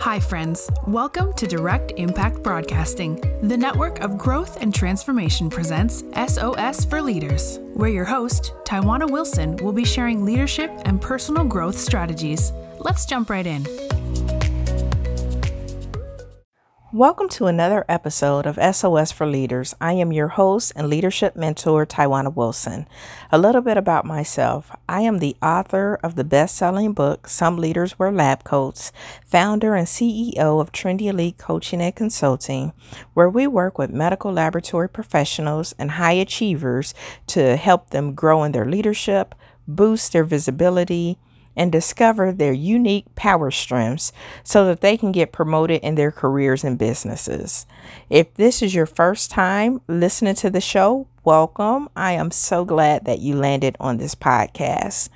Hi, friends. Welcome to Direct Impact Broadcasting. The network of growth and transformation presents SOS for Leaders, where your host, Taiwana Wilson, will be sharing leadership and personal growth strategies. Let's jump right in. Welcome to another episode of SOS for Leaders. I am your host and leadership mentor, Taiwana Wilson. A little bit about myself I am the author of the best selling book, Some Leaders Wear Lab Coats, founder and CEO of Trendy Elite Coaching and Consulting, where we work with medical laboratory professionals and high achievers to help them grow in their leadership, boost their visibility, and discover their unique power strengths so that they can get promoted in their careers and businesses. If this is your first time listening to the show, welcome. I am so glad that you landed on this podcast.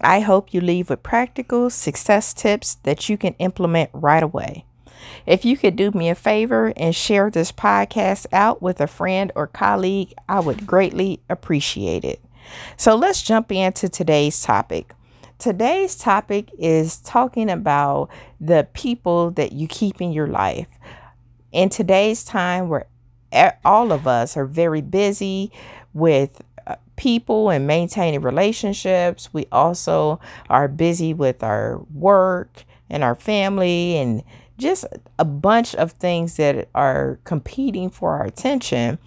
I hope you leave with practical success tips that you can implement right away. If you could do me a favor and share this podcast out with a friend or colleague, I would greatly appreciate it. So let's jump into today's topic. Today's topic is talking about the people that you keep in your life. In today's time, where all of us are very busy with uh, people and maintaining relationships, we also are busy with our work and our family and just a bunch of things that are competing for our attention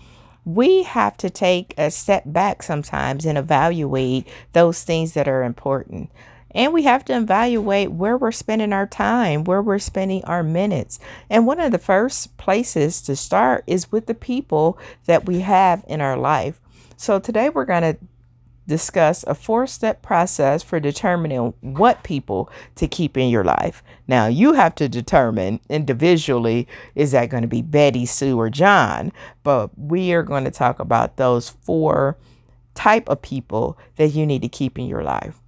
we have to take a step back sometimes and evaluate those things that are important. And we have to evaluate where we're spending our time, where we're spending our minutes. And one of the first places to start is with the people that we have in our life. So today we're going to discuss a four step process for determining what people to keep in your life. Now, you have to determine individually is that going to be Betty, Sue, or John? But we are going to talk about those four type of people that you need to keep in your life.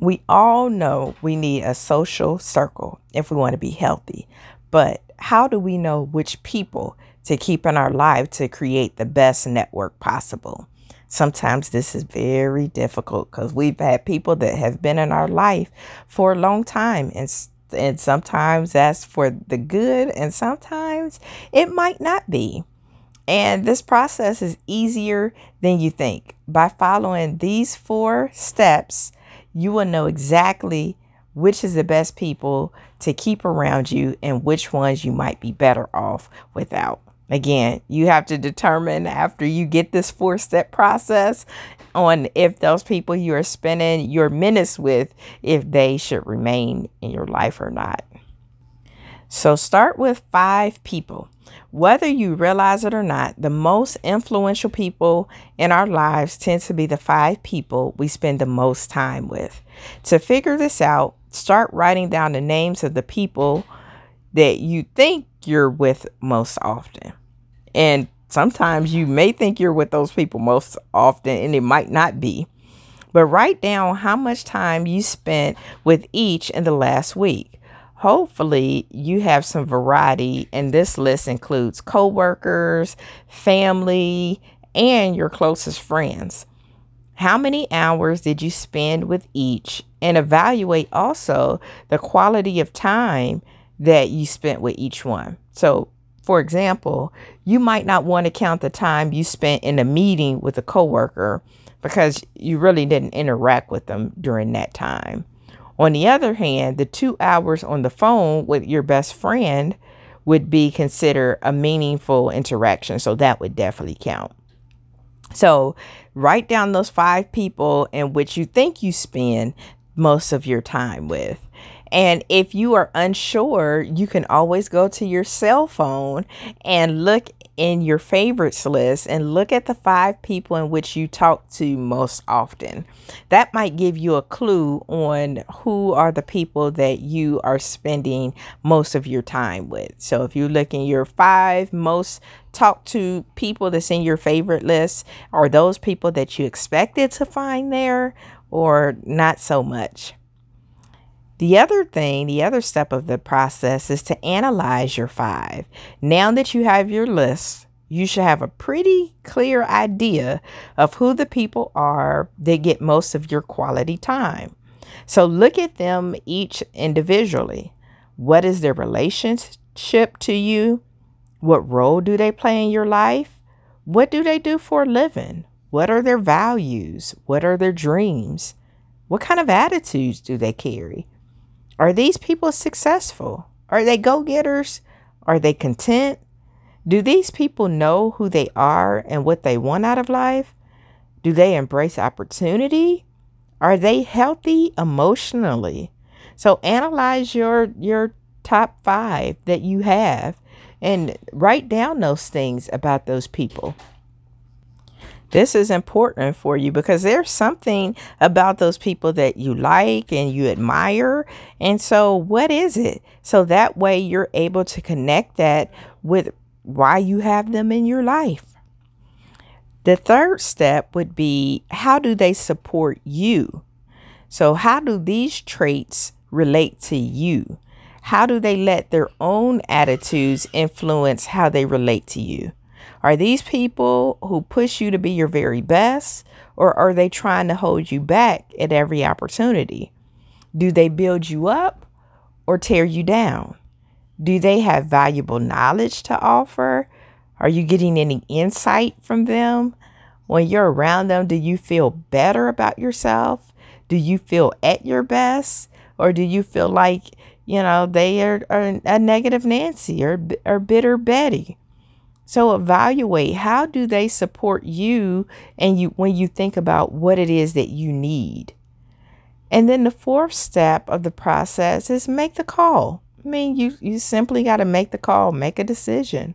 We all know we need a social circle if we want to be healthy. But how do we know which people to keep in our life to create the best network possible? Sometimes this is very difficult because we've had people that have been in our life for a long time and and sometimes that's for the good and sometimes it might not be. And this process is easier than you think. By following these four steps, you will know exactly which is the best people to keep around you and which ones you might be better off without. Again, you have to determine after you get this four step process on if those people you are spending your minutes with, if they should remain in your life or not. So start with five people. Whether you realize it or not, the most influential people in our lives tend to be the five people we spend the most time with. To figure this out, start writing down the names of the people that you think you're with most often. And sometimes you may think you're with those people most often, and it might not be. But write down how much time you spent with each in the last week. Hopefully, you have some variety, and this list includes coworkers, family, and your closest friends. How many hours did you spend with each? And evaluate also the quality of time that you spent with each one. So, for example, you might not want to count the time you spent in a meeting with a coworker because you really didn't interact with them during that time. On the other hand, the two hours on the phone with your best friend would be considered a meaningful interaction. So that would definitely count. So write down those five people in which you think you spend most of your time with. And if you are unsure, you can always go to your cell phone and look in your favorites list and look at the five people in which you talk to most often. That might give you a clue on who are the people that you are spending most of your time with. So if you look in your five most talk to people that's in your favorite list, are those people that you expected to find there or not so much? The other thing, the other step of the process is to analyze your five. Now that you have your list, you should have a pretty clear idea of who the people are that get most of your quality time. So look at them each individually. What is their relationship to you? What role do they play in your life? What do they do for a living? What are their values? What are their dreams? What kind of attitudes do they carry? Are these people successful? Are they go getters? Are they content? Do these people know who they are and what they want out of life? Do they embrace opportunity? Are they healthy emotionally? So analyze your your top 5 that you have and write down those things about those people. This is important for you because there's something about those people that you like and you admire. And so, what is it? So that way you're able to connect that with why you have them in your life. The third step would be how do they support you? So, how do these traits relate to you? How do they let their own attitudes influence how they relate to you? Are these people who push you to be your very best, or are they trying to hold you back at every opportunity? Do they build you up or tear you down? Do they have valuable knowledge to offer? Are you getting any insight from them? When you're around them, do you feel better about yourself? Do you feel at your best? Or do you feel like, you know, they are, are a negative Nancy or, or bitter Betty? So evaluate how do they support you and you when you think about what it is that you need. And then the fourth step of the process is make the call. I mean, you you simply got to make the call, make a decision.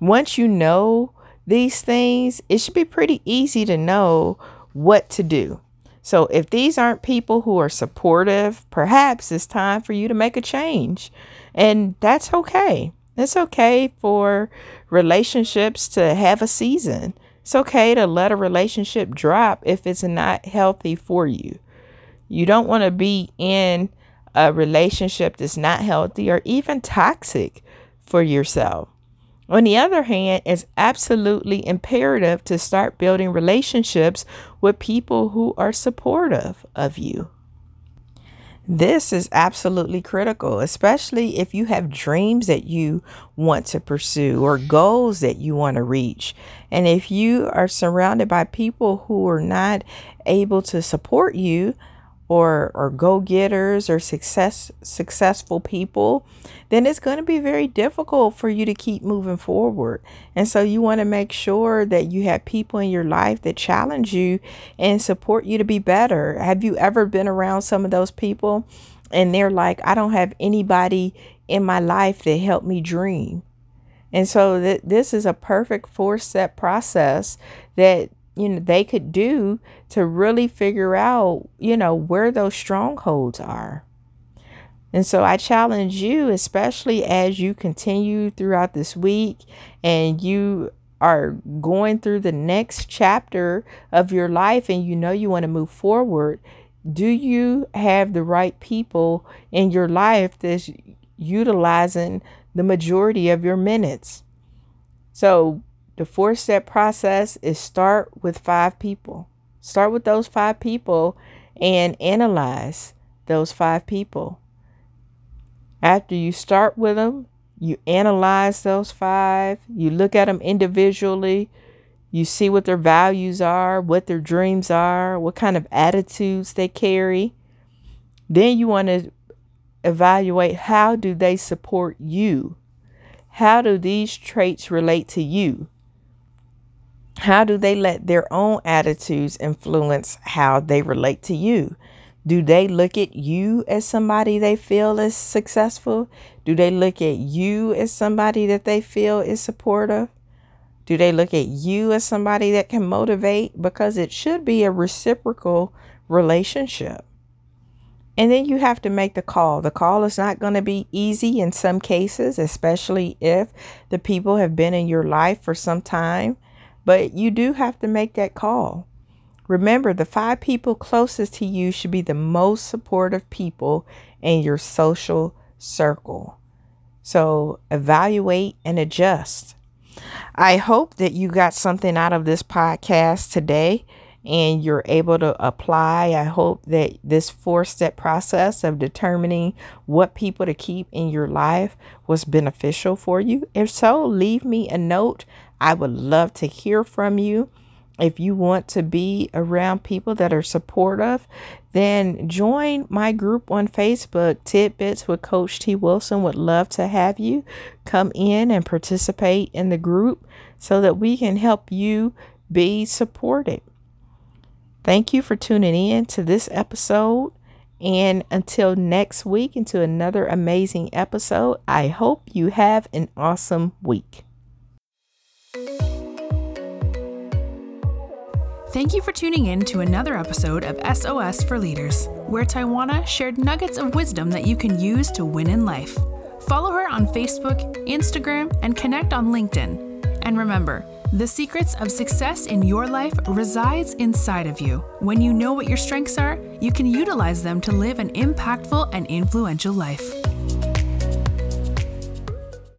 Once you know these things, it should be pretty easy to know what to do. So if these aren't people who are supportive, perhaps it's time for you to make a change. And that's okay. It's okay for relationships to have a season. It's okay to let a relationship drop if it's not healthy for you. You don't want to be in a relationship that's not healthy or even toxic for yourself. On the other hand, it's absolutely imperative to start building relationships with people who are supportive of you. This is absolutely critical, especially if you have dreams that you want to pursue or goals that you want to reach. And if you are surrounded by people who are not able to support you, or or go-getters or success successful people then it's going to be very difficult for you to keep moving forward. And so you want to make sure that you have people in your life that challenge you and support you to be better. Have you ever been around some of those people and they're like I don't have anybody in my life that helped me dream. And so th- this is a perfect four step process that you know they could do to really figure out you know where those strongholds are and so I challenge you, especially as you continue throughout this week and you are going through the next chapter of your life and you know you want to move forward. Do you have the right people in your life that's utilizing the majority of your minutes? So the four step process is start with five people. Start with those five people and analyze those five people. After you start with them, you analyze those five, you look at them individually, you see what their values are, what their dreams are, what kind of attitudes they carry. Then you want to evaluate how do they support you? How do these traits relate to you? How do they let their own attitudes influence how they relate to you? Do they look at you as somebody they feel is successful? Do they look at you as somebody that they feel is supportive? Do they look at you as somebody that can motivate? Because it should be a reciprocal relationship. And then you have to make the call. The call is not going to be easy in some cases, especially if the people have been in your life for some time. But you do have to make that call. Remember, the five people closest to you should be the most supportive people in your social circle. So evaluate and adjust. I hope that you got something out of this podcast today. and you're able to apply. I hope that this four step process of determining what people to keep in your life was beneficial for you. If so, leave me a note. I would love to hear from you. If you want to be around people that are supportive, then join my group on Facebook, Tidbits with Coach T. Wilson. Would love to have you come in and participate in the group so that we can help you be supported. Thank you for tuning in to this episode. And until next week, into another amazing episode, I hope you have an awesome week. Thank you for tuning in to another episode of SOS for Leaders, where Taiwana shared nuggets of wisdom that you can use to win in life. Follow her on Facebook, Instagram, and connect on LinkedIn. And remember, the secrets of success in your life resides inside of you. When you know what your strengths are, you can utilize them to live an impactful and influential life.